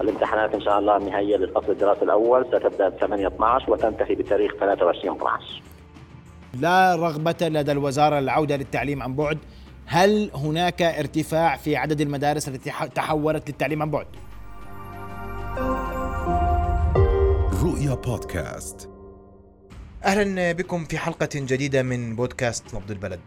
الامتحانات إن شاء الله النهائية للفصل الدراسي الأول ستبدأ ب 8 12 وتنتهي بتاريخ 23 12 لا رغبة لدى الوزارة للعودة للتعليم عن بعد هل هناك ارتفاع في عدد المدارس التي تحولت للتعليم عن بعد؟ رؤيا بودكاست أهلا بكم في حلقة جديدة من بودكاست نبض البلد.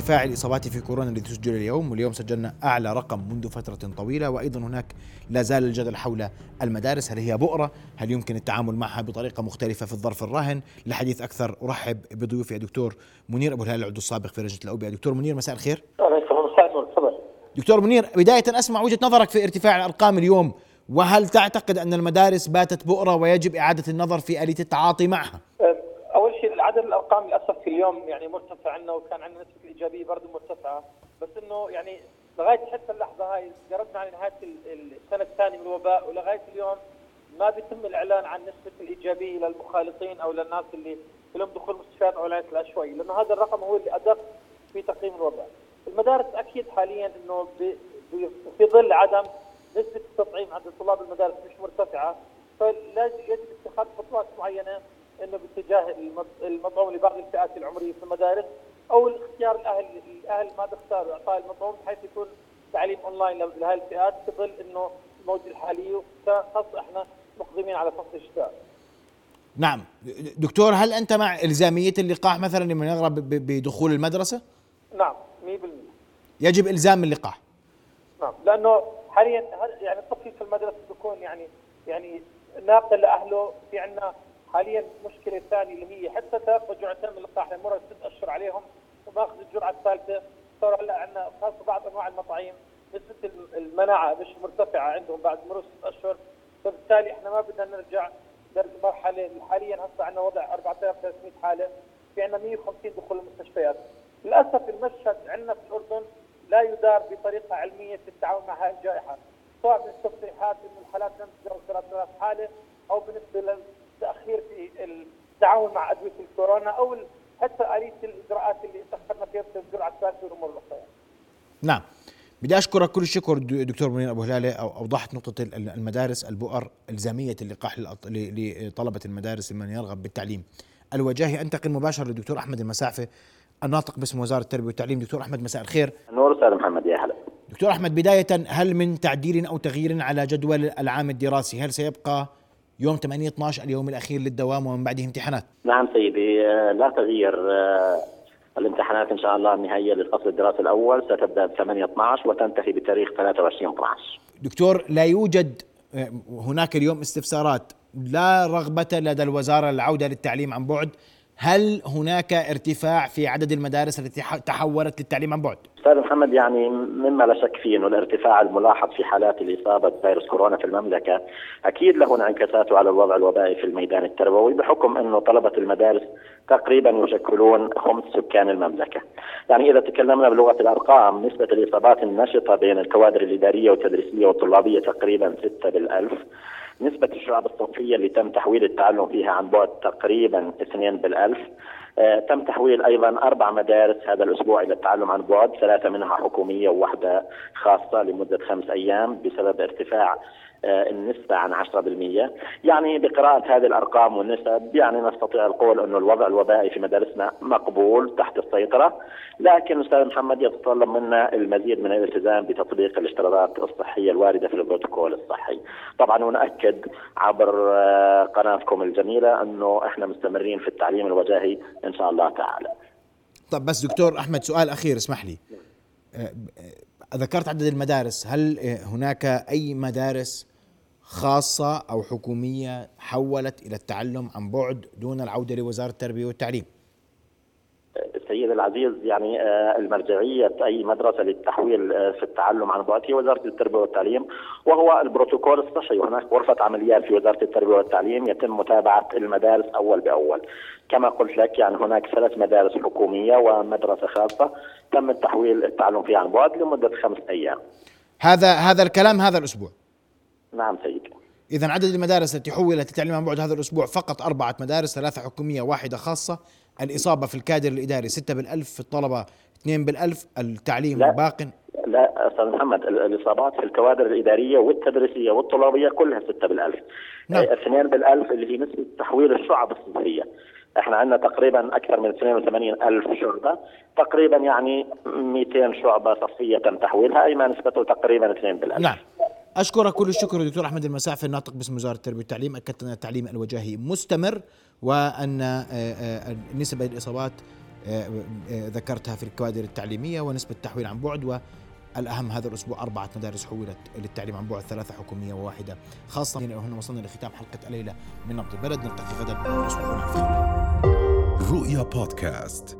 ارتفاع الإصابات في كورونا الذي سجل اليوم واليوم سجلنا أعلى رقم منذ فترة طويلة وأيضا هناك لا زال الجدل حول المدارس هل هي بؤرة؟ هل يمكن التعامل معها بطريقة مختلفة في الظرف الراهن؟ لحديث أكثر أرحب بضيوفي الدكتور منير أبو الهلال العضو السابق في لجنة الأوبئة، دكتور منير مساء الخير. دكتور منير بداية أسمع وجهة نظرك في ارتفاع الأرقام اليوم وهل تعتقد أن المدارس باتت بؤرة ويجب إعادة النظر في آلية التعاطي معها؟ أول شيء عدد الأرقام للأسف في اليوم يعني مرتفع عندنا وكان عندنا نسبه الايجابيه برضه مرتفعة بس إنه يعني لغاية حتى اللحظة هاي قربنا على نهاية السنة الثانية من الوباء ولغاية اليوم ما بيتم الإعلان عن نسبة الإيجابية للمخالطين أو للناس اللي لهم دخول مستشفيات أو العنايه العشوائيه لأنه هذا الرقم هو اللي أدق في تقييم الوباء. المدارس أكيد حاليا إنه في ظل عدم نسبة التطعيم عند طلاب المدارس مش مرتفعة فلازم يجب اتخاذ خطوات معينة إنه باتجاه المطعوم لبعض الفئات العمرية في المدارس أو الاختيار الأهل الأهل ما بيختاروا إعطاء المطعوم بحيث يكون تعليم اونلاين لهذه الفئات في ظل إنه الموجه الحاليه خاصه إحنا مقدمين على فصل الشتاء. نعم دكتور هل أنت مع إلزامية اللقاح مثلا لمن يرغب بدخول المدرسة؟ نعم 100% يجب إلزام اللقاح. نعم لأنه حاليا يعني الطفل في المدرسة بيكون يعني يعني ناقل لأهله في عندنا حاليا مشكلة ثانية اللي هي حتى تلقوا جرعتين من اللقاح مرة ست أشهر عليهم وماخذ الجرعه الثالثة. صار هلا عندنا خاصه بعض أنواع المطاعيم نسبه المناعة مش مرتفعة عندهم بعد مرور ست أشهر. فبالتالي إحنا ما بدنا نرجع للمرحله حاليا. هسه عندنا وضع 4300 حالة. في عندنا 150 دخول المستشفيات. للأسف المشهد عندنا في الأردن لا يدار بطريقة علمية في التعامل مع هذه الجائحة سواء من التصريحات إنه الحالات لم تتجاوز 3000 حالة أو بالنسبة للتأخير في التعامل مع أدوية الكورونا أو حتى اليه الإجراءات اللي تاخرنا فيها في الجرعه الثالثه والامور الاخرى. نعم. بدي اشكرك كل الشكر دكتور منير أبو هلالة أوضحت نقطة المدارس البؤر الزامية اللقاح لطلبة المدارس لمن يرغب بالتعليم الوجاهي أنتقل مباشرة للدكتور أحمد المساعفة الناطق باسم وزارة التربية والتعليم دكتور أحمد مساء الخير نور أستاذ محمد يا هلا دكتور أحمد بداية هل من تعديل أو تغيير على جدول العام الدراسي هل سيبقى يوم 8 12 اليوم الأخير للدوام ومن بعده امتحانات. نعم سيدي لا تغيير الامتحانات إن شاء الله النهائية للفصل الدراسي الأول ستبدأ ب 8 12 وتنتهي بتاريخ 23 12 دكتور لا يوجد هناك اليوم استفسارات لا رغبة لدى الوزارة للعودة للتعليم عن بعد. هل هناك ارتفاع في عدد المدارس التي تحولت للتعليم عن بعد؟ أستاذ محمد يعني مما لا شك فيه إنه الارتفاع الملاحظ في حالات الإصابة بفيروس كورونا في المملكة أكيد له انعكاساته على الوضع الوبائي في الميدان التربوي بحكم إنه طلبة المدارس تقريبا يشكلون خمس سكان المملكة. يعني إذا تكلمنا بلغة الأرقام نسبة الإصابات النشطة بين الكوادر الإدارية والتدريسية والطلابية تقريبا 6 بالألف. نسبة الشعب الصنفية اللي تم تحويل التعلم فيها عن بعد تقريبا 2 بالألف. تم تحويل أيضا أربع مدارس هذا الأسبوع إلى التعلم عن بعد ثلاثة منها حكومية وواحدة خاصة لمدة خمس أيام بسبب ارتفاع النسبة عن 10% يعني بقراءة هذه الأرقام والنسب يعني نستطيع القول أن الوضع الوبائي في مدارسنا مقبول تحت السيطرة لكن أستاذ محمد يتطلب منا المزيد من الالتزام بتطبيق الاشتراطات الصحية الواردة في البروتوكول الصحي. طبعا ونأكد عبر قناتكم الجميلة أنه إحنا مستمرين في التعليم الوجاهي. إن شاء الله تعالى. طب بس دكتور أحمد سؤال أخير اسمح لي. ذكرت عدد المدارس. هل هناك أي مدارس خاصة أو حكومية حولت إلى التعلم عن بعد دون العودة لوزارة التربية والتعليم؟ سيد العزيز يعني المرجعية أي مدرسة للتحويل في التعلم عن بعد هي وزارة التربية والتعليم وهو البروتوكول الصحي. وهناك غرفة عمليات في وزارة التربية والتعليم يتم متابعة المدارس أول بأول. كما قلت لك يعني هناك ثلاث مدارس حكومية ومدرسة خاصة تم التحويل التعلم فيها عن بعد لمدة خمس أيام. هذا هذا الكلام هذا الأسبوع؟ نعم سيدي إذا عدد المدارس التي حولت للتعليم عن بعد هذا الأسبوع فقط أربعة مدارس ثلاثة حكومية واحدة خاصة. الإصابة في الكادر الإداري ستة بالألف في الطلبة اثنين بالألف التعليم لا. باق؟ لا أستاذ محمد الإصابات في الكوادر الإدارية والتدريسية والطلابية كلها 6 بالألف. نعم. 2 بالألف اللي هي نسبة تحويل الشعب الصفريه إحنا عندنا تقريبا أكثر من 82 ألف شعبة. تقريبا يعني 200 شعبة صفية تم تحويلها اي ما نسبته تقريبا 2 بالألف. نعم. أشكرك كل الشكر دكتور أحمد المسافي الناطق باسم وزارة التربية والتعليم. أكدت أن التعليم الوجاهي مستمر وأن آه، آه، نسب الإصابات آه، ذكرتها في الكوادر التعليمية ونسبة التحويل عن بعد والأهم هذا الأسبوع أربعة مدارس حولت للتعليم عن بعد ثلاثة حكومية وواحدة. خاصة هنا وصلنا لختام حلقة الليلة من نبض البلد. نلتقي غدا. رؤيا بودكاست.